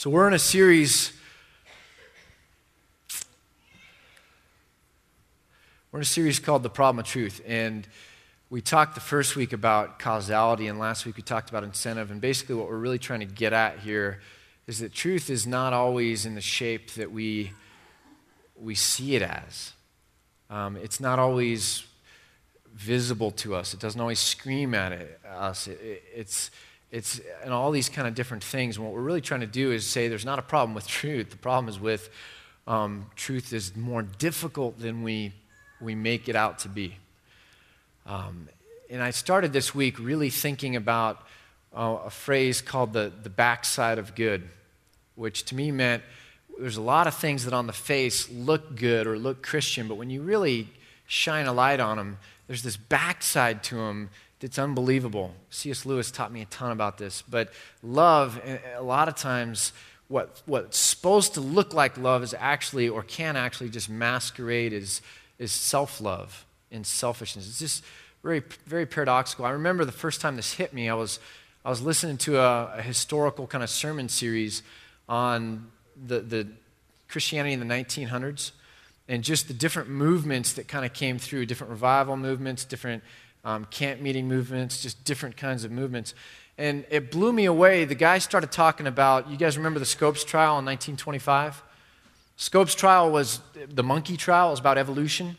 So, we're in a series. We're in a series called The Problem of Truth. And we talked the first week about causality, and last week we talked about incentive. And basically, what we're really trying to get at here is that truth is not always in the shape that we, we see it as. Um, it's not always visible to us, it doesn't always scream at it, us. It, it, it's it's and all these kind of different things. And what we're really trying to do is say there's not a problem with truth. The problem is with um, truth is more difficult than we we make it out to be. Um, and I started this week really thinking about uh, a phrase called the the backside of good, which to me meant there's a lot of things that on the face look good or look Christian, but when you really shine a light on them, there's this backside to them it's unbelievable. C.S. Lewis taught me a ton about this. But love, eh, eh, a lot of times, what, what's supposed to look like love is actually, or can actually, just masquerade as, as self love and selfishness. It's just very, very paradoxical. I remember the first time this hit me, I was, I was listening to a, a historical kind of sermon series on the, the Christianity in the 1900s and just the different movements that kind of came through, different revival movements, different um, camp meeting movements, just different kinds of movements. And it blew me away. The guy started talking about, you guys remember the Scopes trial in 1925? Scopes trial was the monkey trial, it was about evolution.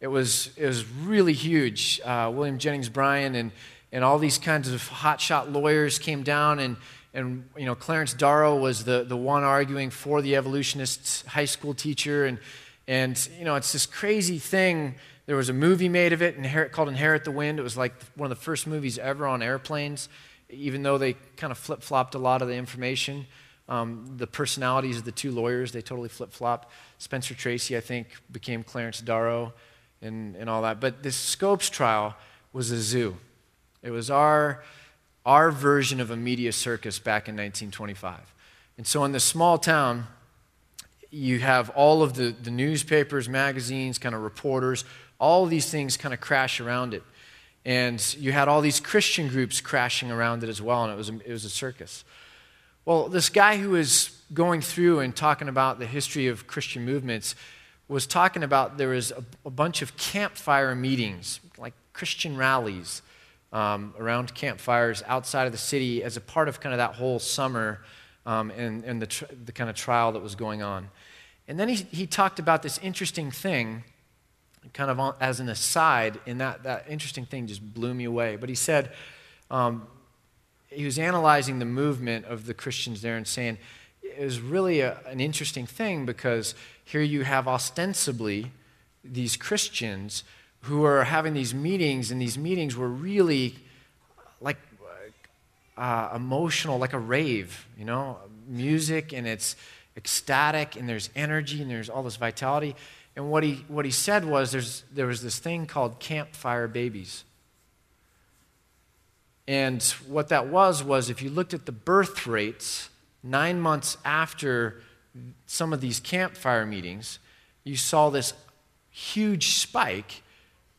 It was, it was really huge. Uh, William Jennings Bryan and, and all these kinds of hotshot lawyers came down, and, and you know, Clarence Darrow was the, the one arguing for the evolutionist high school teacher. And, and you know, it's this crazy thing there was a movie made of it Inherit, called Inherit the Wind. It was like one of the first movies ever on airplanes, even though they kind of flip flopped a lot of the information. Um, the personalities of the two lawyers, they totally flip flop. Spencer Tracy, I think, became Clarence Darrow and, and all that. But this Scopes trial was a zoo. It was our, our version of a media circus back in 1925. And so in this small town, you have all of the, the newspapers, magazines, kind of reporters all these things kind of crash around it. And you had all these Christian groups crashing around it as well, and it was a, it was a circus. Well, this guy who was going through and talking about the history of Christian movements was talking about there was a, a bunch of campfire meetings, like Christian rallies um, around campfires outside of the city as a part of kind of that whole summer um, and, and the, tr- the kind of trial that was going on. And then he, he talked about this interesting thing kind of on, as an aside, and that, that interesting thing just blew me away. But he said, um, he was analyzing the movement of the Christians there and saying, it was really a, an interesting thing because here you have ostensibly these Christians who are having these meetings, and these meetings were really like uh, emotional, like a rave, you know, music, and it's ecstatic, and there's energy, and there's all this vitality. And what he, what he said was there's, there was this thing called campfire babies. And what that was, was if you looked at the birth rates nine months after some of these campfire meetings, you saw this huge spike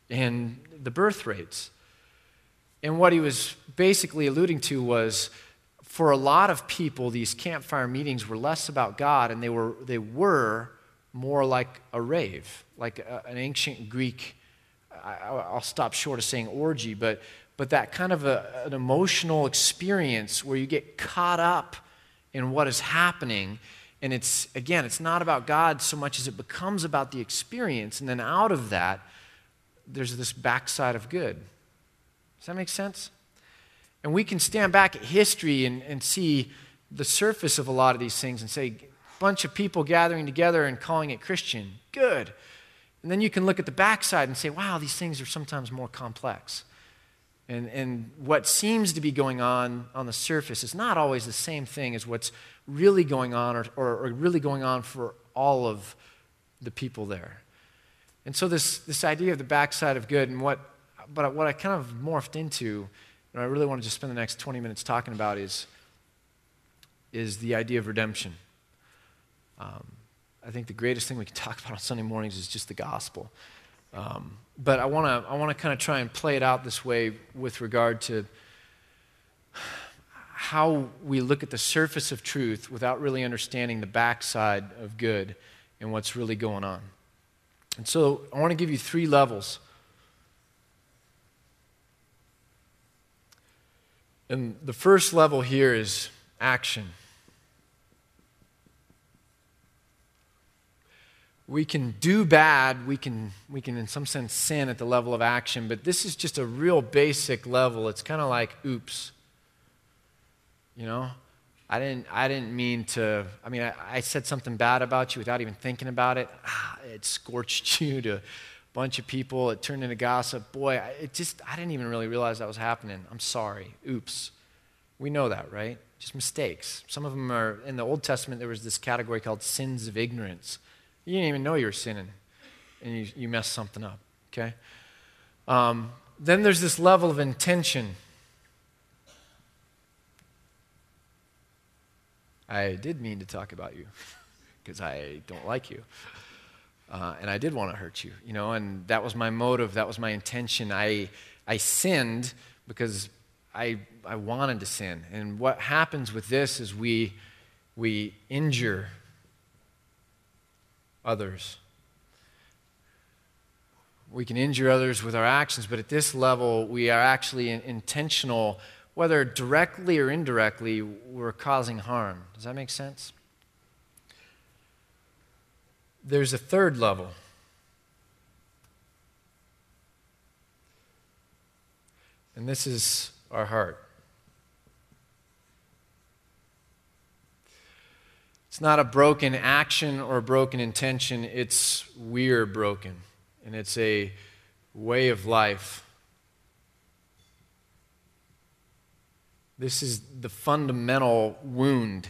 in the birth rates. And what he was basically alluding to was for a lot of people, these campfire meetings were less about God and they were, they were more like a rave, like a, an ancient Greek. I, will stop short of saying orgy, but, but that kind of a, an emotional experience where you get caught up in what is happening. And it's, again, it's not about God so much as it becomes about the experience. And then out of that, there's this backside of good. Does that make sense? And we can stand back at history and, and see the surface of a lot of these things and say, bunch of people gathering together and calling it Christian. Good. And then you can look at the backside and say, wow, these things are sometimes more complex. And, and what seems to be going on on the surface is not always the same thing as what's really going on or, or, or really going on for all of the people there. And so this, this idea of the backside of good and what, but what I kind of morphed into, and I really want to just spend the next 20 minutes talking about is, is the idea of redemption. Um, I think the greatest thing we can talk about on Sunday mornings is just the gospel. Um, but I want to I want to kind of try and play it out this way with regard to how we look at the surface of truth without really understanding the backside of good and what's really going on. And so I want to give you three levels. And the first level here is action. We can do bad, we can, we can, in some sense, sin at the level of action, but this is just a real basic level. It's kind of like, oops. You know? I didn't, I didn't mean to, I mean, I, I, said something bad about you without even thinking about it. Ah, it scorched you to a bunch of people. It turned into gossip. Boy, it just, I didn't even really realize that was happening. I'm sorry. Oops. We know that, right? Just mistakes. Some of them are, in the Old Testament, there was this category called sins of ignorance you didn't even know you were sinning, and you, you messed something up, okay? Um, then there's this level of intention. I did mean to talk about you because I don't like you. Uh, and I did want to hurt you, you know, and that was my motive, that was my intention. I, I sinned because I, I wanted to sin. And what happens with this is we, we injure others. We can injure others with our actions, but at this level, we are actually intentional, whether directly or indirectly, we're causing harm. Does that make sense? There's a third level. And this is our heart. It's not a broken action or a broken intention, it's we're broken. And it's a way of life. This is the fundamental wound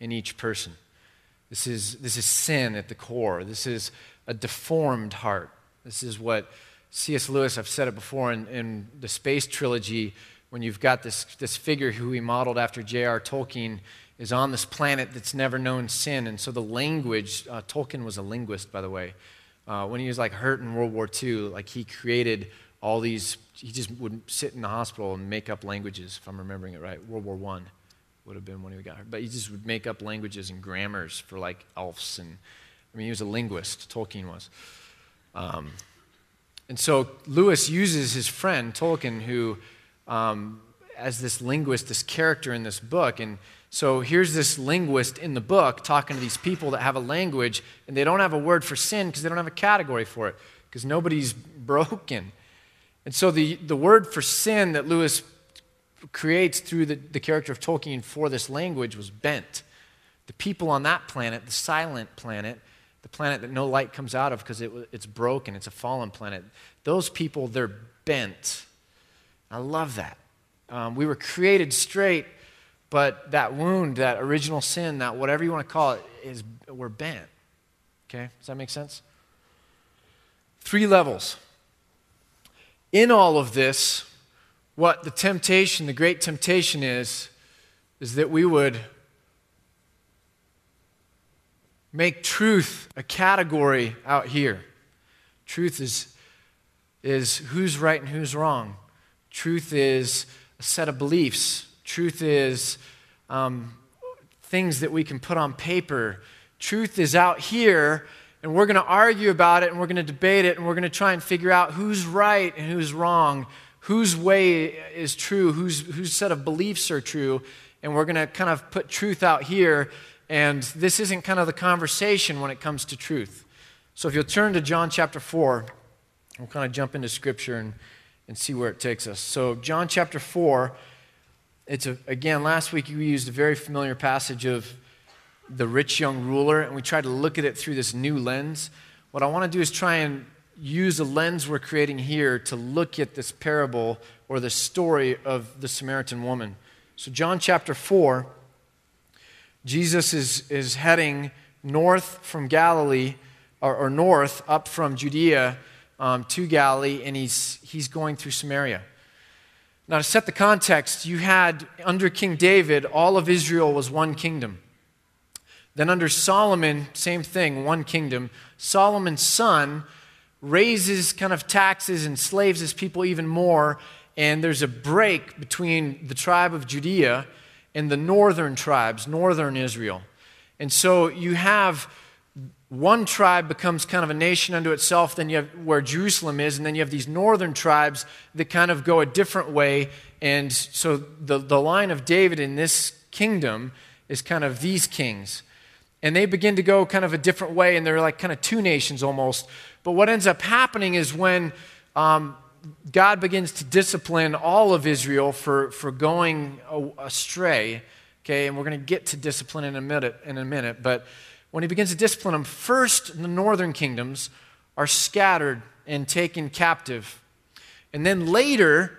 in each person. This is, this is sin at the core. This is a deformed heart. This is what C.S. Lewis, I've said it before in, in the Space Trilogy, when you've got this, this figure who he modeled after J.R. Tolkien is on this planet that's never known sin. And so the language, uh, Tolkien was a linguist, by the way. Uh, when he was like hurt in World War II, like he created all these, he just would sit in the hospital and make up languages, if I'm remembering it right. World War I would have been when he got hurt. But he just would make up languages and grammars for like elves. And I mean, he was a linguist, Tolkien was. Um, and so Lewis uses his friend, Tolkien, who, um, as this linguist, this character in this book, and so here's this linguist in the book talking to these people that have a language and they don't have a word for sin because they don't have a category for it because nobody's broken. And so the, the word for sin that Lewis creates through the, the character of Tolkien for this language was bent. The people on that planet, the silent planet, the planet that no light comes out of because it, it's broken, it's a fallen planet, those people, they're bent. I love that. Um, we were created straight but that wound, that original sin, that whatever you want to call it, is we're bent. Okay? Does that make sense? Three levels. In all of this, what the temptation, the great temptation is, is that we would make truth a category out here. Truth is, is who's right and who's wrong. Truth is a set of beliefs, Truth is um, things that we can put on paper. Truth is out here, and we're going to argue about it, and we're going to debate it, and we're going to try and figure out who's right and who's wrong, whose way is true, whose, whose set of beliefs are true, and we're going to kind of put truth out here. And this isn't kind of the conversation when it comes to truth. So if you'll turn to John chapter 4, we'll kind of jump into scripture and, and see where it takes us. So, John chapter 4 it's a, again, last week we used a very familiar passage of the rich young ruler, and we tried to look at it through this new lens. What I want to do is try and use the lens we're creating here to look at this parable or the story of the Samaritan woman. So, John chapter 4, Jesus is, is heading north from Galilee, or, or north up from Judea um, to Galilee, and he's, he's going through Samaria. Now, to set the context, you had under King David, all of Israel was one kingdom. Then under Solomon, same thing, one kingdom. Solomon's son raises kind of taxes, and enslaves his people even more, and there's a break between the tribe of Judea and the northern tribes, northern Israel. And so you have one tribe becomes kind of a nation unto itself, then you have where Jerusalem is, and then you have these northern tribes that kind of go a different way. And so the, the line of David in this kingdom is kind of these kings. And they begin to go kind of a different way, and they're like kind of two nations almost. But what ends up happening is when um, God begins to discipline all of Israel for, for going astray, okay, and we're going to get to discipline in a minute, in a minute, but when he begins to discipline them, first the northern kingdoms are scattered and taken captive. And then later,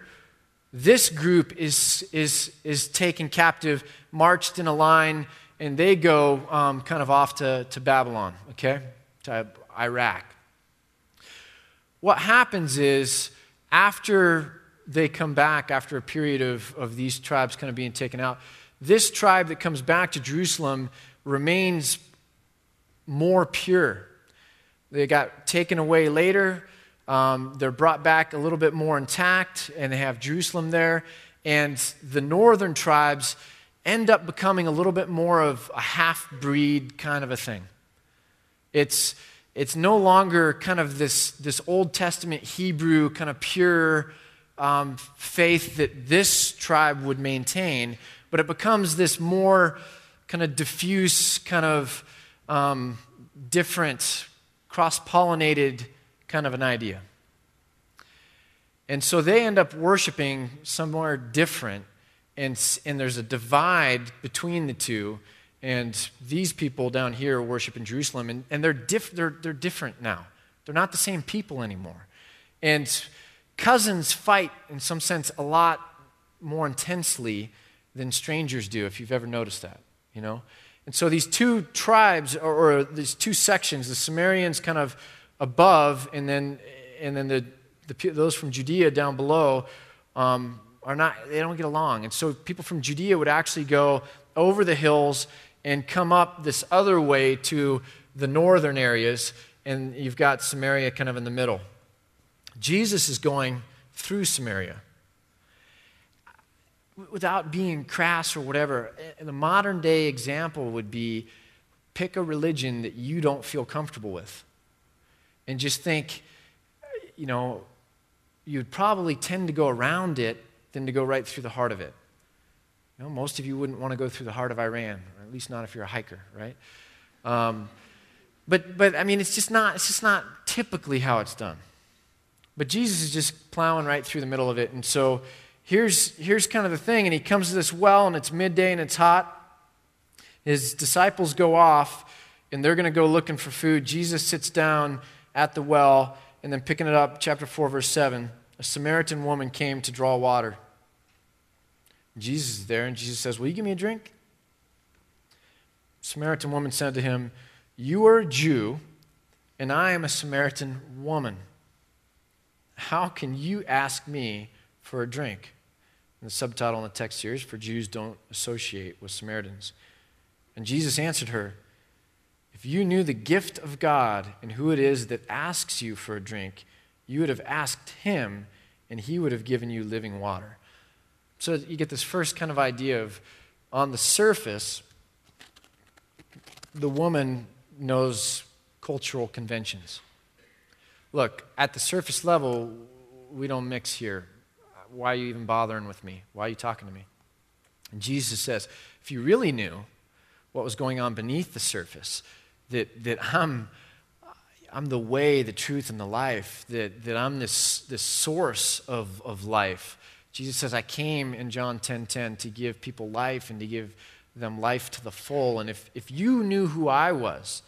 this group is, is, is taken captive, marched in a line, and they go um, kind of off to, to Babylon, okay, to Iraq. What happens is, after they come back, after a period of, of these tribes kind of being taken out, this tribe that comes back to Jerusalem remains more pure. They got taken away later. Um, they're brought back a little bit more intact, and they have Jerusalem there. And the northern tribes end up becoming a little bit more of a half breed kind of a thing. It's, it's no longer kind of this, this Old Testament Hebrew kind of pure um, faith that this tribe would maintain, but it becomes this more kind of diffuse kind of um, different, cross pollinated kind of an idea. And so they end up worshiping somewhere different, and, and there's a divide between the two. And these people down here worship in Jerusalem, and, and they're, diff, they're, they're different now. They're not the same people anymore. And cousins fight, in some sense, a lot more intensely than strangers do, if you've ever noticed that, you know? And so these two tribes, or, or these two sections, the Samaritans kind of above, and then, and then the, the, those from Judea down below, um, are not, they don't get along. And so people from Judea would actually go over the hills and come up this other way to the northern areas, and you've got Samaria kind of in the middle. Jesus is going through Samaria without being crass or whatever, eh, the modern day example would be pick a religion that you don't feel comfortable with and just think, you know, you'd probably tend to go around it than to go right through the heart of it. You know, most of you wouldn't want to go through the heart of Iran, or at least not if you're a hiker, right? Um, but, but I mean, it's just not, it's just not typically how it's done. But Jesus is just plowing right through the middle of it. And so here's, here's kind of the thing. And he comes to this well, and it's midday and it's hot. His disciples go off, and they're going to go looking for food. Jesus sits down at the well, and then picking it up, chapter 4, verse 7, a Samaritan woman came to draw water. Jesus is there, and Jesus says, Will you give me a drink? Samaritan woman said to him, You are a Jew, and I am a Samaritan woman. How can you ask me for a drink? And the subtitle in the text here is For Jews Don't Associate with Samaritans. And Jesus answered her, If you knew the gift of God and who it is that asks you for a drink, you would have asked him, and he would have given you living water. So you get this first kind of idea of on the surface, the woman knows cultural conventions. Look, at the surface level, we don't mix here why are you even bothering with me? Why are you talking to me? And Jesus says, if you really knew what was going on beneath the surface, that, that I'm, I'm the way, the truth, and the life, that, that I'm this, this source of, of life. Jesus says, I came in John 10 10 to give people life and to give them life to the full. And if, if you knew who I was,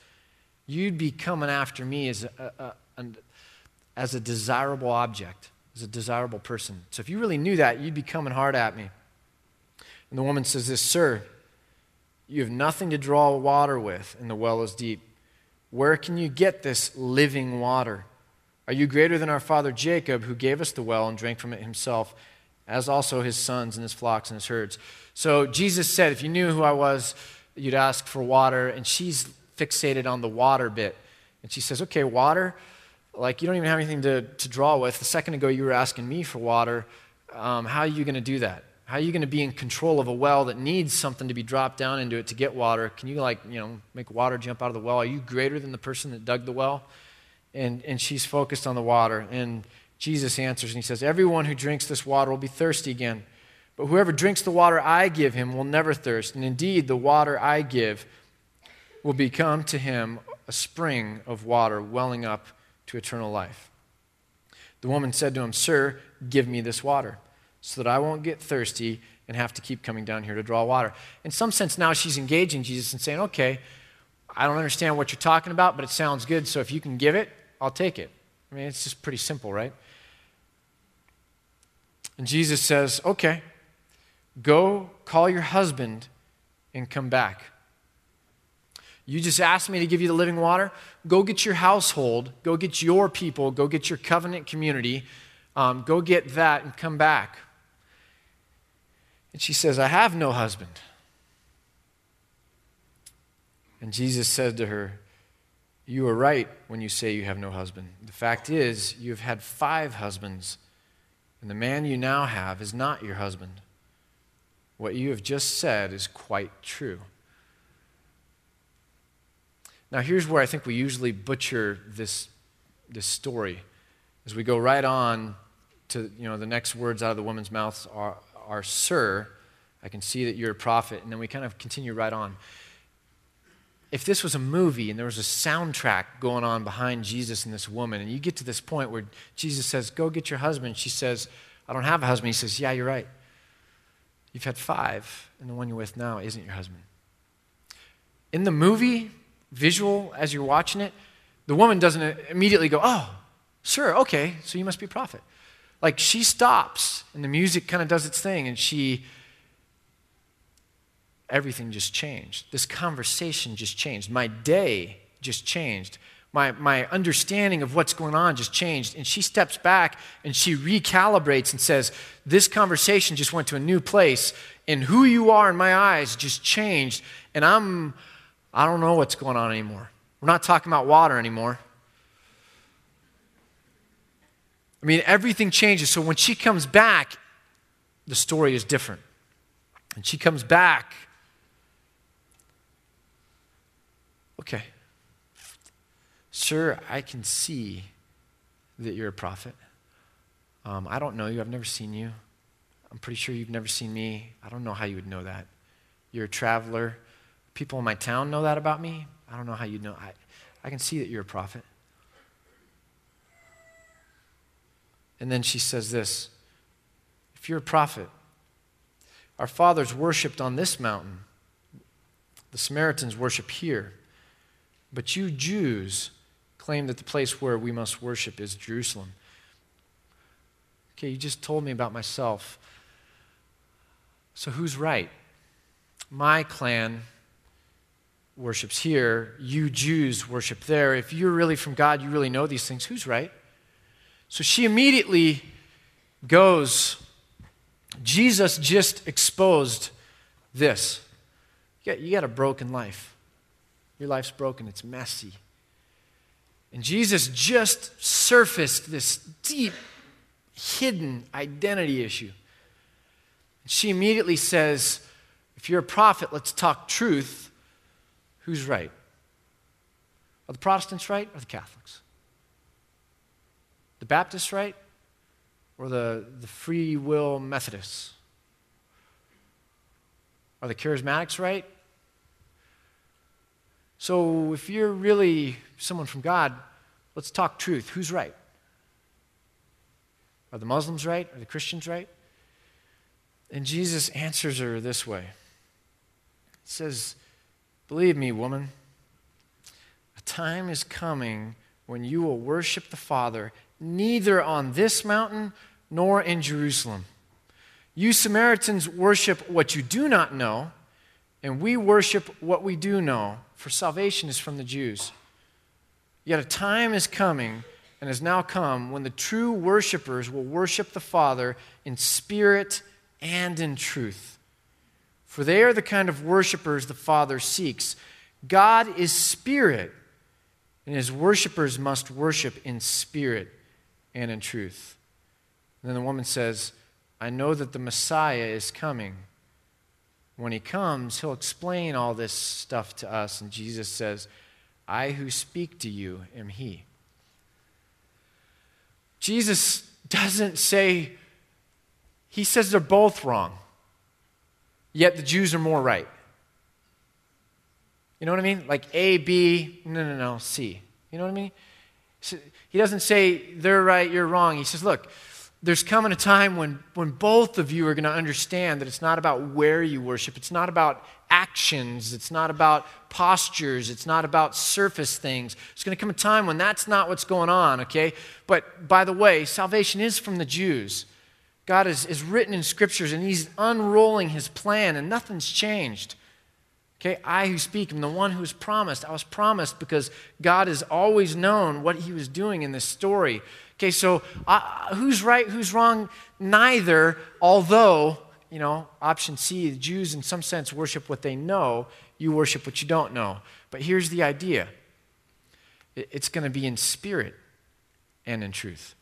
you'd be coming after me as a, a, a as a desirable object a desirable person. So if you really knew that, you'd be coming hard at me. And the woman says this, Sir, you have nothing to draw water with, and the well is deep. Where can you get this living water? Are you greater than our father Jacob, who gave us the well and drank from it himself, as also his sons and his flocks and his herds? So Jesus said, If you knew who I was, you'd ask for water. And she's fixated on the water bit. And she says, Okay, water like you don't even have anything to, to draw with. A second ago, you were asking me for water. Um, how are you going to do that? How are you going to be in control of a well that needs something to be dropped down into it to get water? Can you, like, you know, make water jump out of the well? Are you greater than the person that dug the well? And, and she's focused on the water. And Jesus answers and he says, Everyone who drinks this water will be thirsty again. But whoever drinks the water I give him will never thirst. And indeed, the water I give will become to him a spring of water welling up to eternal life. The woman said to him, Sir, give me this water so that I won't get thirsty and have to keep coming down here to draw water. In some sense, now she's engaging Jesus and saying, Okay, I don't understand what you're talking about, but it sounds good, so if you can give it, I'll take it. I mean, it's just pretty simple, right? And Jesus says, Okay, go call your husband and come back. You just asked me to give you the living water. Go get your household, go get your people, go get your covenant community, um, go get that and come back. And she says, I have no husband. And Jesus said to her, You are right when you say you have no husband. The fact is, you have had five husbands, and the man you now have is not your husband. What you have just said is quite true. Now, here's where I think we usually butcher this, this story. As we go right on to, you know, the next words out of the woman's mouth are, are Sir, I can see that you're a prophet. And then we kind of continue right on. If this was a movie and there was a soundtrack going on behind Jesus and this woman, and you get to this point where Jesus says, Go get your husband, she says, I don't have a husband. He says, Yeah, you're right. You've had five, and the one you're with now isn't your husband. In the movie, visual as you're watching it, the woman doesn't immediately go, Oh, sure, okay, so you must be a prophet. Like she stops and the music kind of does its thing and she, everything just changed. This conversation just changed. My day just changed. My, my understanding of what's going on just changed. And she steps back and she recalibrates and says, This conversation just went to a new place, and who you are in my eyes just changed. And I'm, I don't know what's going on anymore. We're not talking about water anymore. I mean, everything changes. So when she comes back, the story is different. And she comes back. Okay. Sir, I can see that you're a prophet. Um, I don't know you. I've never seen you. I'm pretty sure you've never seen me. I don't know how you would know that. You're a traveler people in my town know that about me. I don't know how you know. I, I can see that you're a prophet. And then she says this If you're a prophet, our fathers worshiped on this mountain, the Samaritans worship here. But you Jews claim that the place where we must worship is Jerusalem. Okay, you just told me about myself. So who's right? My clan worships here, you Jews worship there. If you're really from God, you really know these things. Who's right? So she immediately goes, Jesus just exposed this. You got, you got a broken life. Your life's broken, it's messy. And Jesus just surfaced this deep, hidden identity issue. She immediately says, If you're a prophet, let's talk truth. Who's right? Are the Protestants right or the Catholics? The Baptists right or the, the free will Methodists? Are the charismatics right? So, if you're really someone from God, let's talk truth. Who's right? Are the Muslims right? Are the Christians right? And Jesus answers her this way He says, Believe me, woman, a time is coming when you will worship the Father neither on this mountain nor in Jerusalem. You Samaritans worship what you do not know, and we worship what we do know, for salvation is from the Jews. Yet a time is coming and has now come when the true worshipers will worship the Father in spirit and in truth for they are the kind of worshipers the Father seeks. God is spirit, and his worshipers must worship in spirit and in truth. And then the woman says, I know that the Messiah is coming. When he comes, he'll explain all this stuff to us. And Jesus says, I who speak to you am he. Jesus doesn't say, he says they're both wrong, yet the Jews are more right. You know what I mean? Like A, B, no, no, no, C. You know what I mean? He doesn't say they're right, you're wrong. He says, look, there's coming a time when, when both of you are going to understand that it's not about where you worship, it's not about actions, it's not about postures, it's not about surface things. There's going to come a time when that's not what's going on, okay? But by the way, salvation is from the Jews. God is, is written in scriptures and He's unrolling His plan, and nothing's changed. Okay, I who speak am the one who was promised. I was promised because God has always known what He was doing in this story. Okay, so who's right, who's wrong? Neither, although, you know, option C, the Jews in some sense worship what they know, you worship what you don't know. But here's the idea it's going to be in spirit and in truth.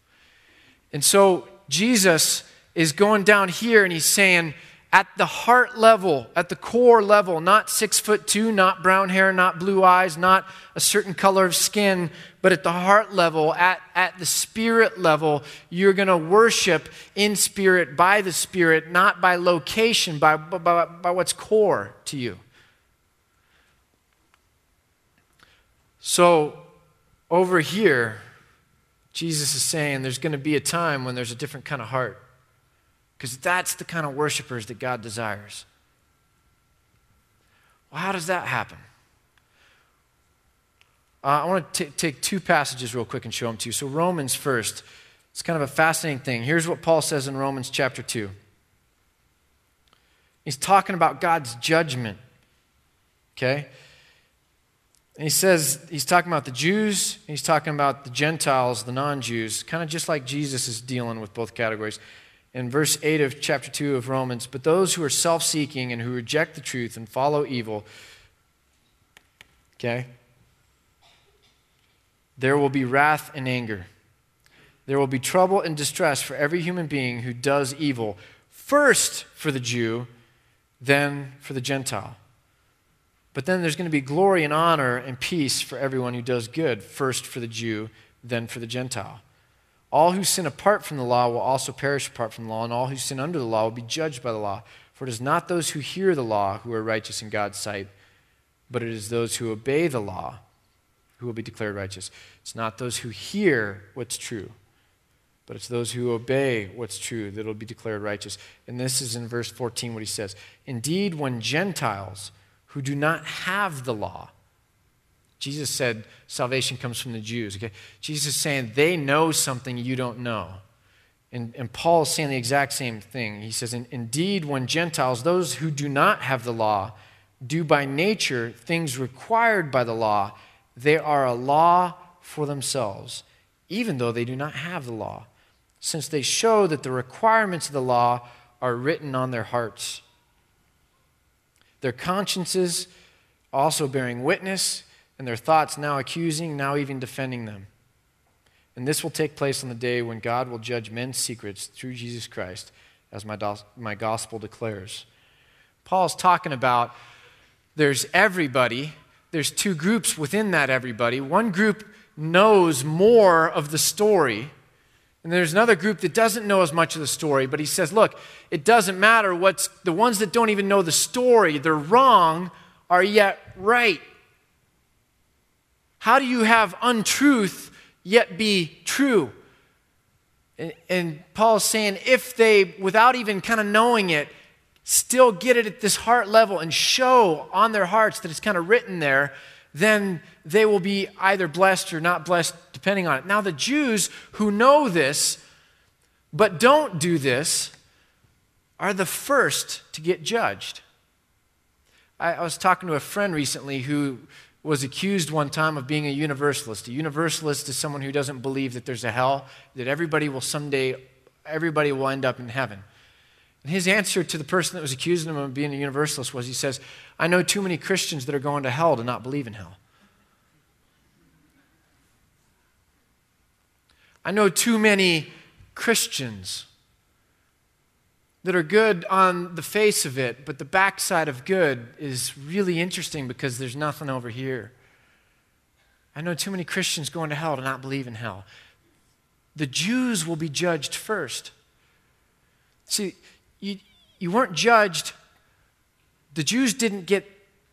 And so Jesus is going down here and he's saying, at the heart level, at the core level, not six foot two, not brown hair, not blue eyes, not a certain color of skin, but at the heart level, at, at the spirit level, you're going to worship in spirit, by the spirit, not by location, by, by, by what's core to you. So, over here, Jesus is saying there's going to be a time when there's a different kind of heart. Because that's the kind of worshipers that God desires. Well, how does that happen? Uh, I want to take two passages real quick and show them to you. So, Romans first. It's kind of a fascinating thing. Here's what Paul says in Romans chapter 2. He's talking about God's judgment. Okay? And he says, he's talking about the Jews, he's talking about the Gentiles, the non Jews, kind of just like Jesus is dealing with both categories in verse 8 of chapter 2 of Romans, but those who are self seeking and who reject the truth and follow evil, okay, there will be wrath and anger. There will be trouble and distress for every human being who does evil, first for the Jew, then for the Gentile. But then there's going to be glory and honor and peace for everyone who does good, first for the Jew, then for the Gentile. All who sin apart from the law will also perish apart from the law, and all who sin under the law will be judged by the law. For it is not those who hear the law who are righteous in God's sight, but it is those who obey the law who will be declared righteous. It's not those who hear what's true, but it's those who obey what's true that will be declared righteous. And this is in verse 14 what he says Indeed, when Gentiles who do not have the law, Jesus said salvation comes from the Jews. Okay? Jesus is saying they know something you don't know. And, and Paul is saying the exact same thing. He says, Indeed, when Gentiles, those who do not have the law, do by nature things required by the law, they are a law for themselves, even though they do not have the law, since they show that the requirements of the law are written on their hearts. Their consciences also bearing witness and their thoughts now accusing, now even defending them. And this will take place on the day when God will judge men's secrets through Jesus Christ, as my, do- my gospel declares. Paul's talking about there's everybody, there's two groups within that everybody. One group knows more of the story, and there's another group that doesn't know as much of the story, but he says, look, it doesn't matter what's the ones that don't even know the story, they're wrong, are yet right. How do you have untruth yet be true? And, and Paul is saying if they, without even kind of knowing it, still get it at this heart level and show on their hearts that it's kind of written there, then they will be either blessed or not blessed, depending on it. Now, the Jews who know this but don't do this are the first to get judged. I, I was talking to a friend recently who was accused one time of being a universalist. A universalist is someone who doesn't believe that there's a hell, that everybody will someday, everybody will end up in heaven. And his answer to the person that was accusing him of being a universalist was he says, I know too many Christians that are going to hell to not believe in hell. I know too many Christians that are good on the face of it, but the backside of good is really interesting because there's nothing over here. I know too many Christians going to hell to not believe in hell. The Jews will be judged first. See, you, you weren't judged, the Jews didn't get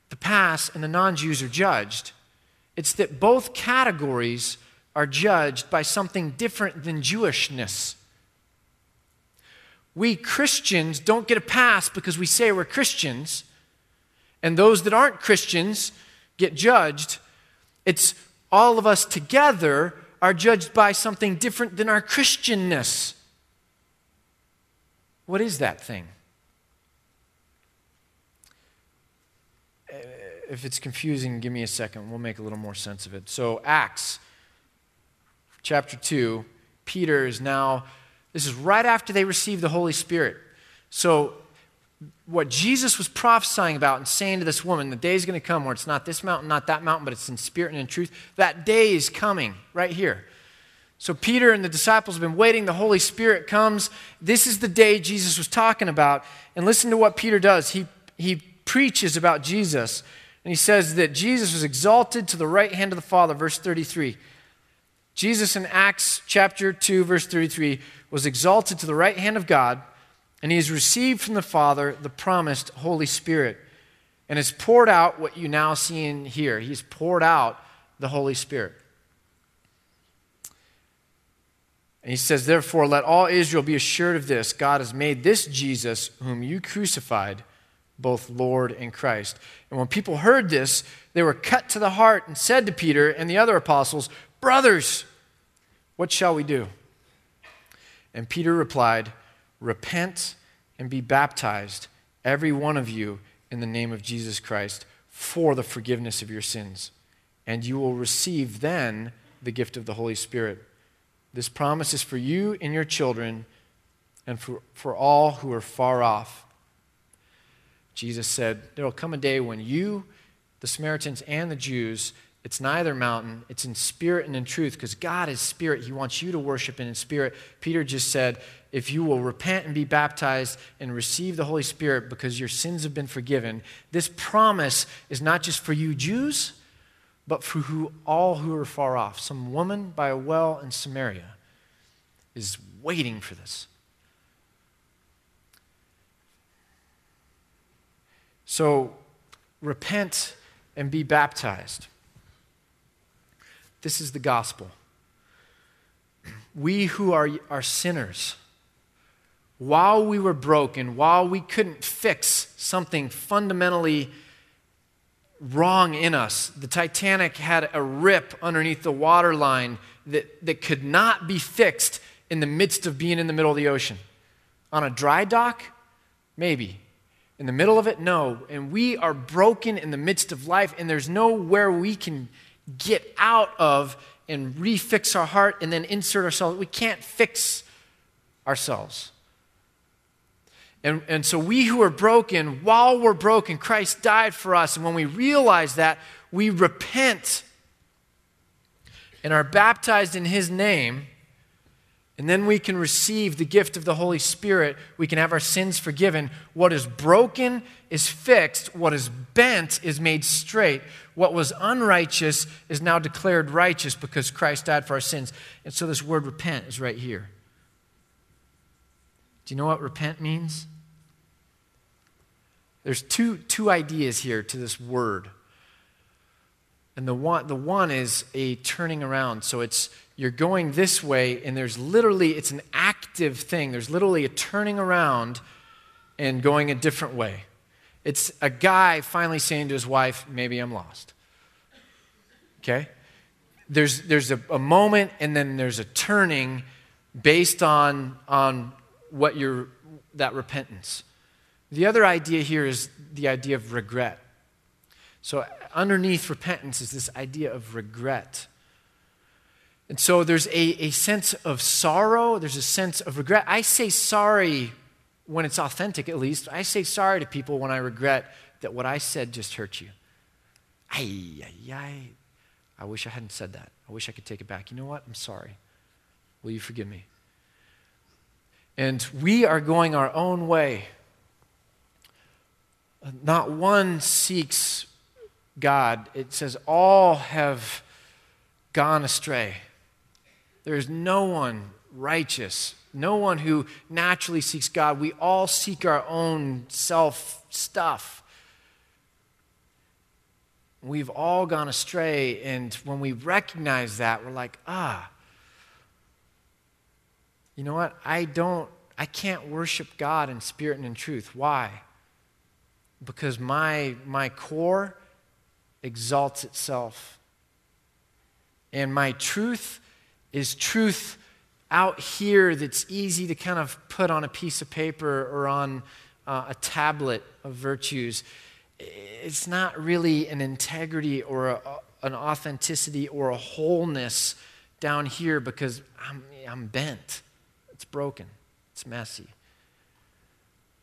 the pass, and the non Jews are judged. It's that both categories are judged by something different than Jewishness. We Christians don't get a pass because we say we're Christians, and those that aren't Christians get judged. It's all of us together are judged by something different than our Christianness. What is that thing? Uh, if it's confusing, give me a second. We'll make a little more sense of it. So, Acts chapter 2, Peter is now, this is right after they received the Holy Spirit. So, what Jesus was prophesying about and saying to this woman, the day is going to come where it's not this mountain, not that mountain, but it's in spirit and in truth. That day is coming right here. So Peter and the disciples have been waiting. The Holy Spirit comes. This is the day Jesus was talking about. And listen to what Peter does. He, he preaches about Jesus. And he says that Jesus was exalted to the right hand of the Father, verse 33. Jesus in Acts chapter 2, verse 33, was exalted to the right hand of God and he has received from the Father the promised Holy Spirit and has poured out what you now see in here. He's poured out the Holy Spirit. And he says, Therefore, let all Israel be assured of this God has made this Jesus, whom you crucified, both Lord and Christ. And when people heard this, they were cut to the heart and said to Peter and the other apostles, Brothers, what shall we do? And Peter replied, Repent and be baptized, every one of you, in the name of Jesus Christ, for the forgiveness of your sins. And you will receive then the gift of the Holy Spirit. This promise is for you and your children and for, for all who are far off. Jesus said, There will come a day when you, the Samaritans, and the Jews it's neither mountain, it's in spirit and in truth because God is spirit. He wants you to worship in spirit. Peter just said, if you will repent and be baptized and receive the Holy Spirit because your sins have been forgiven, this promise is not just for you Jews, but for who, all who are far off. Some woman by a well in Samaria is waiting for this. So repent and be baptized. This is the gospel. We who are, are sinners, while we were broken, while we couldn't fix something fundamentally wrong in us, the Titanic had a rip underneath the waterline that, that could not be fixed in the midst of being in the middle of the ocean. On a dry dock, maybe. In the middle of it, no. And we are broken in the midst of life, and there's nowhere we can get out of and refix our heart and then insert ourselves. We can't fix ourselves. And, and so, we who are broken, while we're broken, Christ died for us. And when we realize that, we repent and are baptized in His name. And then we can receive the gift of the Holy Spirit. We can have our sins forgiven. What is broken is fixed. What is bent is made straight. What was unrighteous is now declared righteous because Christ died for our sins. And so this word repent is right here. Do you know what repent means? There's two, two ideas here to this word. And the one, the one is a turning around. So it's you're going this way, and there's literally, it's an active thing. There's literally a turning around and going a different way. It's a guy finally saying to his wife, Maybe I'm lost. Okay? There's, there's a, a moment and then there's a turning based on, on what you're, that repentance. The other idea here is the idea of regret. So, underneath repentance is this idea of regret. And so, there's a, a sense of sorrow, there's a sense of regret. I say sorry when it's authentic, at least, I say sorry to people when I regret that what I said just hurt you. Ay, ay, ay. I wish I hadn't said that. I wish I could take it back. You know what? I'm sorry. Will you forgive me? And we are going our own way. Not one seeks God. It says all have gone astray. There is no one righteous, no one who naturally seeks God. We all seek our own self stuff. We've all gone astray, and when we recognize that, we're like, ah, you know what? I don't, I can't worship God in spirit and in truth. Why? Because my, my core exalts itself. And my truth is truth out here that's easy to kind of put on a piece of paper or on uh, a tablet of virtues. It's not really an integrity or a, an authenticity or a wholeness down here because I'm, I'm bent. It's broken. It's messy.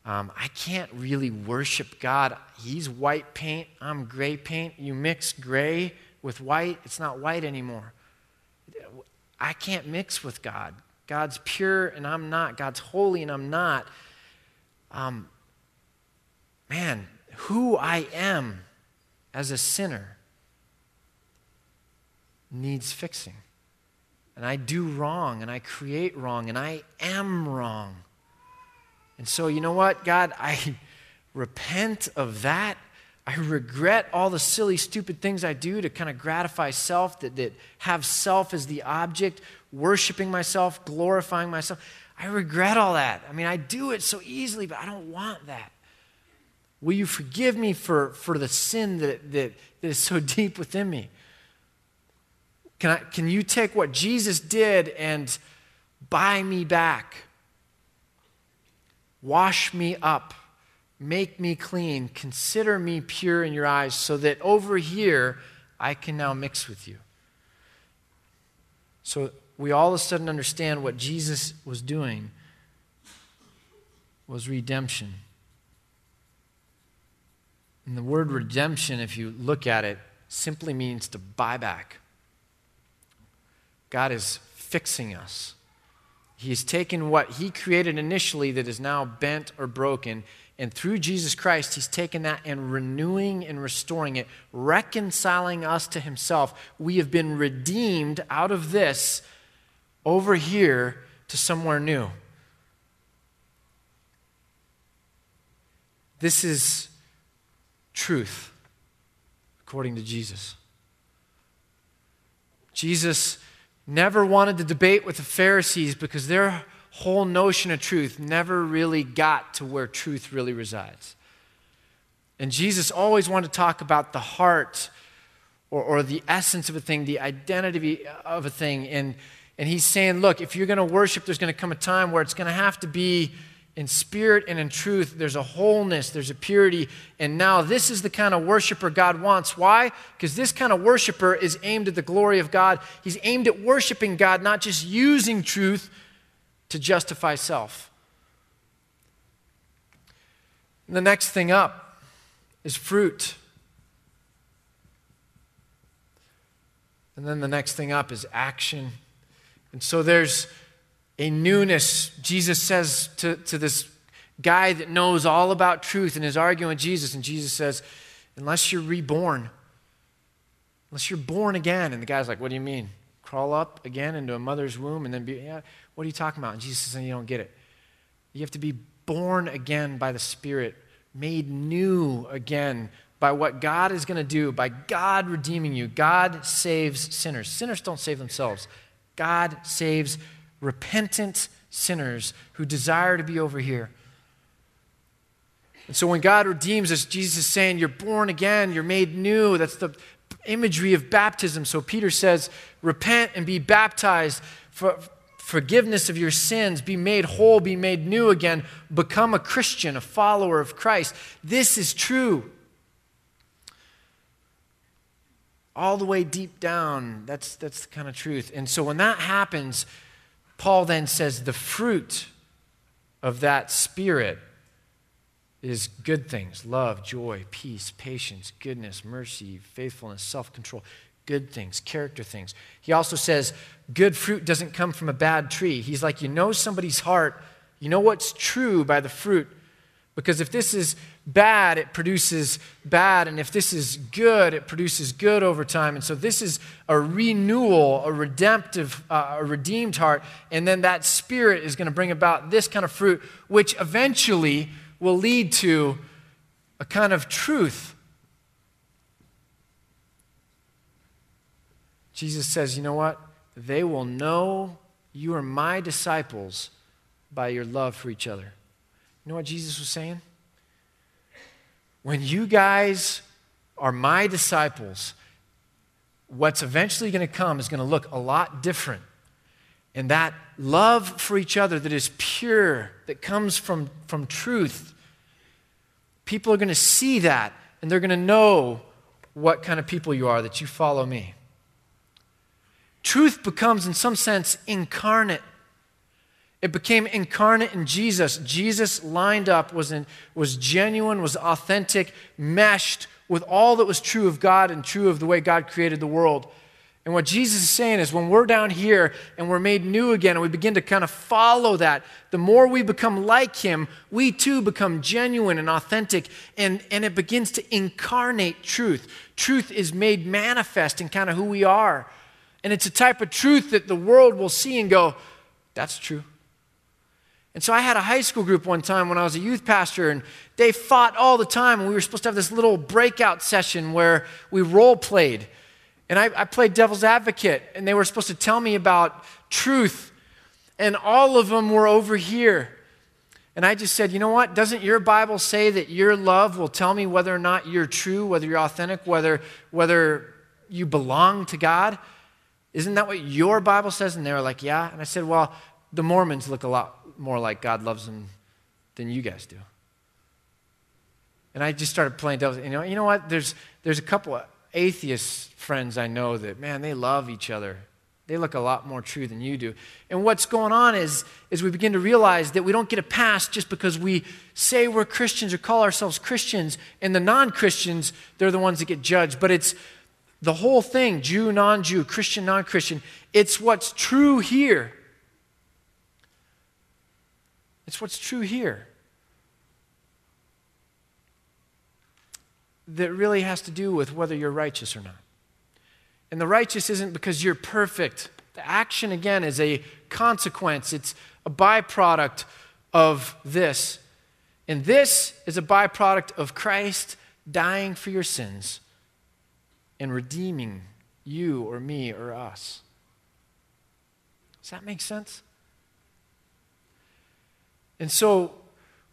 Um, I can't really worship God. He's white paint, I'm gray paint. You mix gray with white, it's not white anymore. I can't mix with God. God's pure and I'm not. God's holy and I'm not. Um, man, who I am as a sinner needs fixing. And I do wrong and I create wrong and I am wrong. And so, you know what, God, I repent of that. I regret all the silly, stupid things I do to kind of gratify self, that, that have self as the object, worshiping myself, glorifying myself. I regret all that. I mean, I do it so easily, but I don't want that. Will you forgive me for, for the sin that, that, that is so deep within me? Can, I, can you take what Jesus did and buy me back? Wash me up. Make me clean. Consider me pure in your eyes so that over here I can now mix with you. So we all of a sudden understand what Jesus was doing was redemption. And the word redemption, if you look at it, simply means to buy back. God is fixing us. He's taken what he created initially that is now bent or broken, and through Jesus Christ, he's taken that and renewing and restoring it, reconciling us to himself. We have been redeemed out of this over here to somewhere new. This is truth, according to Jesus. Jesus never wanted to debate with the Pharisees because their whole notion of truth never really got to where truth really resides. And Jesus always wanted to talk about the heart or, or the essence of a thing, the identity of a thing. And, and he's saying, look, if you're going to worship, there's going to come a time where it's going to have to be in spirit and in truth, there's a wholeness, there's a purity. And now this is the kind of worshiper God wants. Why? Because this kind of worshiper is aimed at the glory of God. He's aimed at worshiping God, not just using truth to justify self. And the next thing up is fruit. And then the next thing up is action. And so there's a newness. Jesus says to, to this guy that knows all about truth and is arguing with Jesus, and Jesus says, Unless you're reborn, unless you're born again. And the guy's like, What do you mean? Crawl up again into a mother's womb and then be, yeah, what are you talking about? And Jesus says, You don't get it. You have to be born again by the Spirit, made new again by what God is going to do, by God redeeming you. God saves sinners. Sinners don't save themselves, God saves repentant sinners who desire to be over here. And so when God redeems us, Jesus is saying, You're born again, you're made new. That's the imagery of baptism. So Peter says, Repent and be baptized for forgiveness of your sins, be made whole, be made new again, become a Christian, a follower of Christ. This is true. All the way deep down, that's, that's the kind of truth. And so when that happens, Paul then says the fruit of that spirit is good things love, joy, peace, patience, goodness, mercy, faithfulness, self control. Good things, character things. He also says good fruit doesn't come from a bad tree. He's like, you know somebody's heart, You know what's true by the fruit. Because if this is bad, it produces bad. And if this is good, it produces good over time. And so this is a renewal, a redemptive, uh, a redeemed heart. And then that spirit is going to bring about this kind of fruit, which eventually will lead to a kind of truth. Jesus says, you know what? They will know you are my disciples by your love for each other. You know what Jesus was saying? When you guys are my disciples, what's eventually going to come is going to look a lot different. And that love for each other that is pure, that comes from, from truth, people are going to see that and they're going to know what kind of people you are, that you follow me. Truth becomes, in some sense, incarnate it became incarnate in Jesus. Jesus lined up, was, in, was genuine, was authentic, meshed with all that was true of God and true of the way God created the world. And what Jesus is saying is when we're down here and we're made new again and we begin to kind of follow that, the more we become like Him, we too become genuine and authentic, and, and it begins to incarnate truth. Truth is made manifest in kind of who we are. And it's a type of truth that the world will see and go, that's true. And so I had a high school group one time when I was a youth pastor, and they fought all the time. And we were supposed to have this little breakout session where we role played. And I, I played devil's advocate, and they were supposed to tell me about truth. And all of them were over here. And I just said, you know what? Doesn't your Bible say that your love will tell me whether or not you're true, whether you're authentic, whether, whether you belong to God? Isn't that what your Bible says? And they were like, yeah. And I said, well, the Mormons look a lot more like God loves them than you guys do. And I just started playing devil's. You know, you know what? There's, there's a couple of atheist friends I know that, man, they love each other. They look a lot more true than you do. And what's going on is, is we begin to realize that we don't get a pass just because we say we're Christians or call ourselves Christians, and the non Christians, they're the ones that get judged. But it's the whole thing Jew, non Jew, Christian, non Christian. It's what's true here it's what's true here. That really has to do with whether you're righteous or not. And the righteous isn't because you're perfect. The action, again, is a consequence, it's a byproduct of this. And this is a byproduct of Christ dying for your sins and redeeming you or me or us. Does that make sense? And so,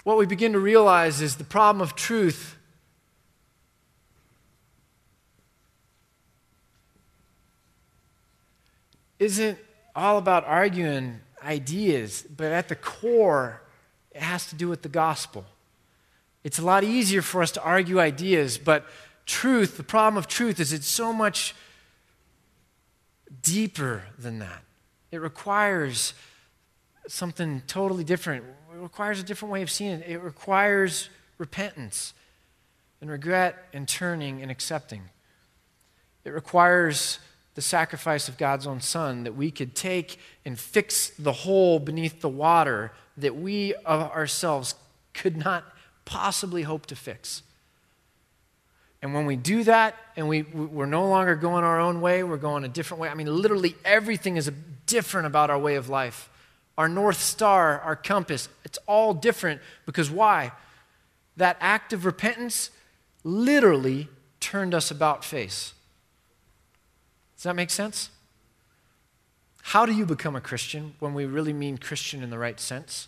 what we begin to realize is the problem of truth isn't all about arguing ideas, but at the core, it has to do with the gospel. It's a lot easier for us to argue ideas, but truth, the problem of truth is it's so much deeper than that. It requires something totally different it requires a different way of seeing it. It requires repentance and regret and turning and accepting. It requires the sacrifice of God's own Son that we could take and fix the hole beneath the water that we of ourselves could not possibly hope to fix. And when we do that and we, we're no longer going our own way, we're going a different way. I mean, literally everything is different about our way of life our North Star, our compass. It's all different because why? That act of repentance literally turned us about face. Does that make sense? How do you become a Christian when we really mean Christian in the right sense?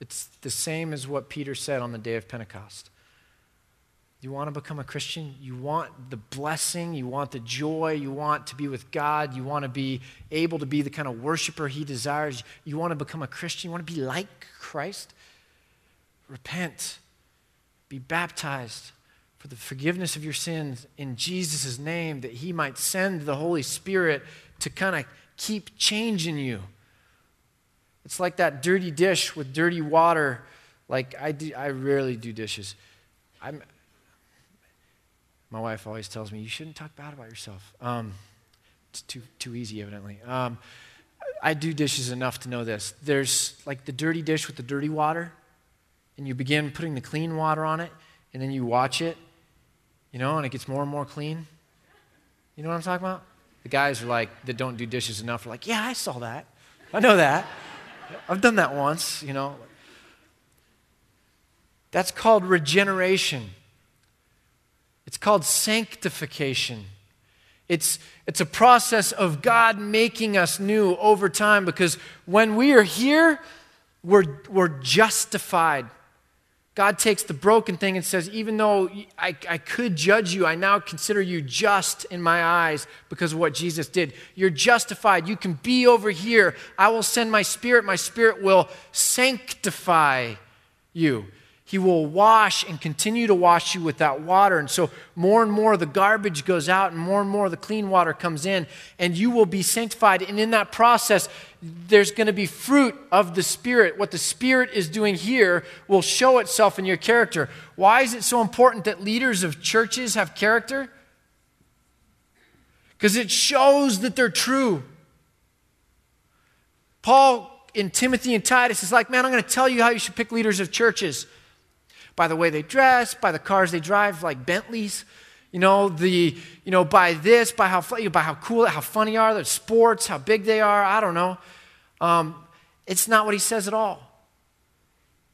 It's the same as what Peter said on the day of Pentecost. You want to become a Christian? You want the blessing, you want the joy, you want to be with God, you want to be able to be the kind of worshiper He desires. You want to become a Christian, you want to be like Christ? Repent, be baptized for the forgiveness of your sins in Jesus' name, that He might send the Holy Spirit to kind of keep changing you. It's like that dirty dish with dirty water. Like I, do, I rarely do dishes. I'm, my wife always tells me, you shouldn't talk bad about yourself. Um, it's too, too easy, evidently. Um, I do dishes enough to know this. There's like the dirty dish with the dirty water, and you begin putting the clean water on it, and then you watch it, you know, and it gets more and more clean. You know what I'm talking about? The guys are like, that don't do dishes enough are like, yeah, I saw that. I know that. I've done that once, you know. That's called regeneration. It's called sanctification. It's, it's a process of God making us new over time because when we are here, we're, we're justified. God takes the broken thing and says, Even though I, I could judge you, I now consider you just in my eyes because of what Jesus did. You're justified. You can be over here. I will send my spirit. My spirit will sanctify you. He will wash and continue to wash you with that water. And so, more and more the garbage goes out, and more and more the clean water comes in, and you will be sanctified. And in that process, there's going to be fruit of the Spirit. What the Spirit is doing here will show itself in your character. Why is it so important that leaders of churches have character? Because it shows that they're true. Paul in Timothy and Titus is like, man, I'm going to tell you how you should pick leaders of churches by the way they dress, by the cars they drive, like Bentleys. You know, the, you know, by this, by how, by how cool, how funny are the sports, how big they are, I don't know. Um, it's not what he says at all.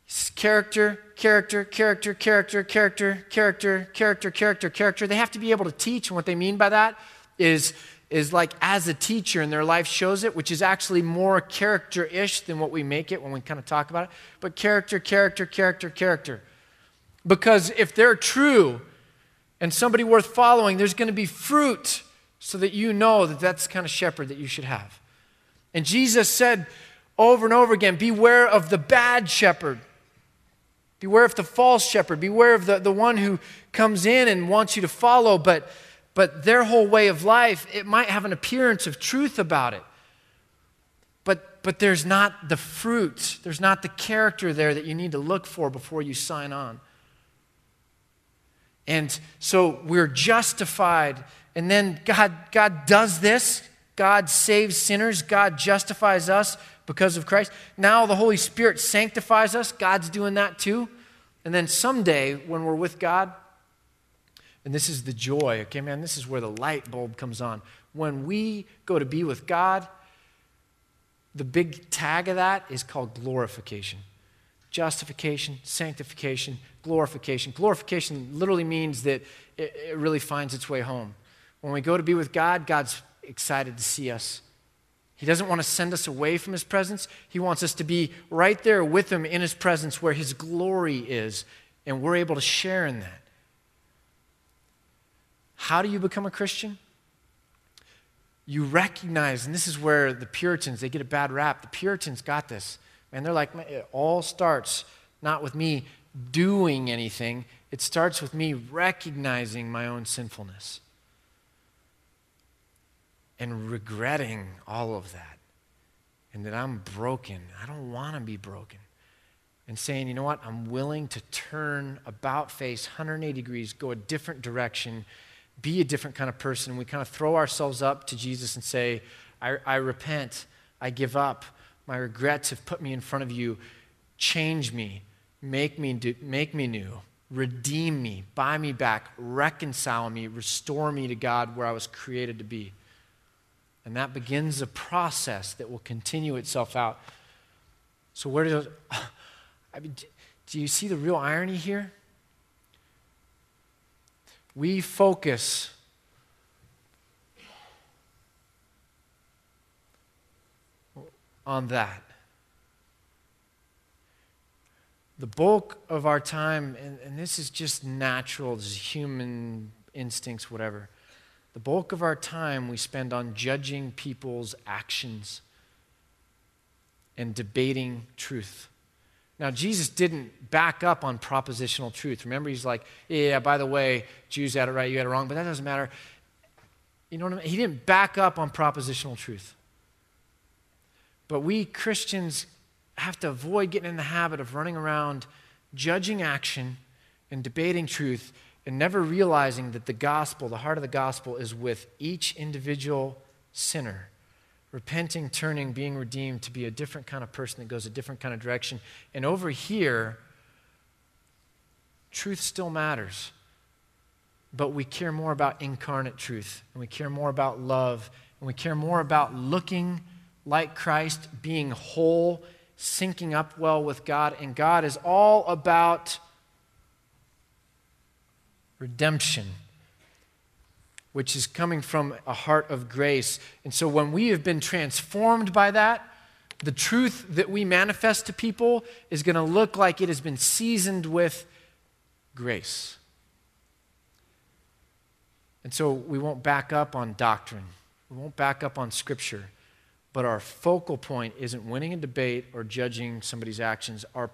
It's character, character, character, character, character, character, character, character, character. They have to be able to teach, and what they mean by that is, is like as a teacher, and their life shows it, which is actually more character ish than what we make it when we kind of talk about it. But character, character, character, character. Because if they're true and somebody worth following, there's going to be fruit so that you know that that's the kind of shepherd that you should have. And Jesus said over and over again beware of the bad shepherd. Beware of the false shepherd. Beware of the, the one who comes in and wants you to follow, but, but their whole way of life, it might have an appearance of truth about it. But, but there's not the fruit, there's not the character there that you need to look for before you sign on. And so we're justified. And then God, God does this. God saves sinners. God justifies us because of Christ. Now the Holy Spirit sanctifies us. God's doing that too. And then someday, when we're with God, and this is the joy, okay, man, this is where the light bulb comes on. When we go to be with God, the big tag of that is called glorification justification, sanctification, glorification. Glorification literally means that it, it, really finds its way home. When we go to be with God, God's excited to see us. He doesn't want to send us away from His presence. He wants us to be right there with Him in His presence where His glory is, and we're able to share in that. How do you become a Christian? You recognize, and this is where the Puritans, they get a bad rap. The Puritans got this. And they're like, it all starts not with me doing anything, it starts with me recognizing my own sinfulness and regretting all of that. And that I'm broken. I don't want to be broken. And saying, you know what? I'm willing to turn about face 180 degrees, go a different direction, be a different kind of person. We kind of throw ourselves up to Jesus and say, I, I repent. I give up. My regrets have put me in front of you. Change me. Make me, do, make me new. Redeem me. Buy me back. Reconcile me. Restore me to God where I was created to be. And that begins a process that will continue itself out. So, where does. I mean, do you see the real irony here? We focus on that. The bulk of our time, and, and this is just natural, this is human instincts, whatever. The bulk of our time we spend on judging people's actions and debating truth. Now, Jesus didn't back up on propositional truth. Remember, he's like, yeah, by the way, Jews had it right, you had it wrong, but that doesn't matter. You know what I mean? He didn't back up on propositional truth. But we Christians have to avoid getting in the habit of running around judging action and debating truth and never realizing that the gospel, the heart of the gospel, is with each individual sinner, repenting, turning, being redeemed to be a different kind of person that goes a different kind of direction. And over here, truth still matters, but we care more about incarnate truth, and we care more about love, and we care more about looking like Christ, being whole, syncing up well with God. And God is all about redemption which is coming from a heart of grace. And so when we have been transformed by that, the truth that we manifest to people is going to look like it has been seasoned with grace. And so we won't back up on doctrine, we won't back up on scripture. But our focal point isn't winning a debate or judging somebody's actions. Our,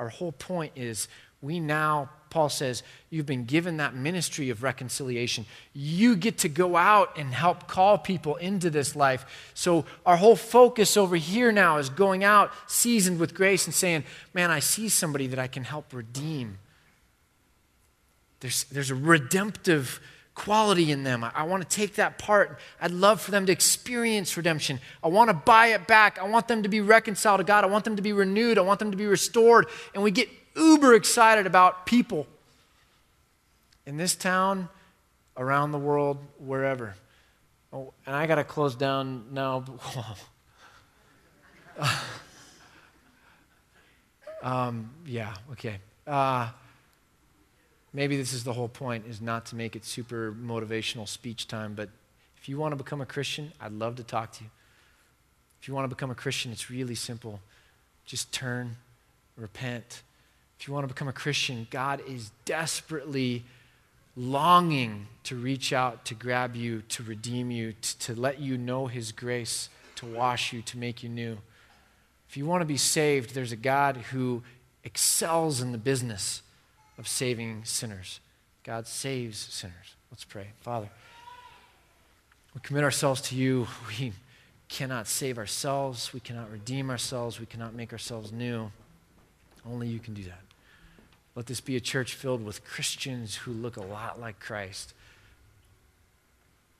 our whole point is we now, Paul says, you've been given that ministry of reconciliation. You get to go out and help call people into this life. So, our whole focus over here now is going out seasoned with grace and saying, Man, I see somebody that I can help redeem. There's, there's a redemptive quality in them. I, I want to take that part. I'd love for them to experience redemption. I want to buy it back. I want them to be reconciled to God. I want them to be renewed. I want them to be restored. And we get uber excited about people in this town, around the world, wherever. Oh, and I got to close down now. um, yeah, okay. Uh, maybe this is the whole point is not to make it super motivational speech time, but if you want to become a Christian, I'd love to talk to you. If you want to become a Christian, it's really simple. Just turn, repent, if you want to become a Christian, God is desperately longing to reach out, to grab you, to redeem you, to, to let you know His grace, to wash you, to make you new. If you want to be saved, there's a God who excels in the business of saving sinners. God saves sinners. Let's pray. Father, we commit ourselves to you. We cannot save ourselves. We cannot redeem ourselves. We cannot make ourselves new. Only you can do that. Let this be a church filled with Christians who look a lot like Christ.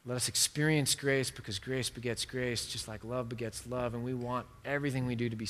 Let us experience grace because grace begets grace, just like love begets love. And we want everything we do to be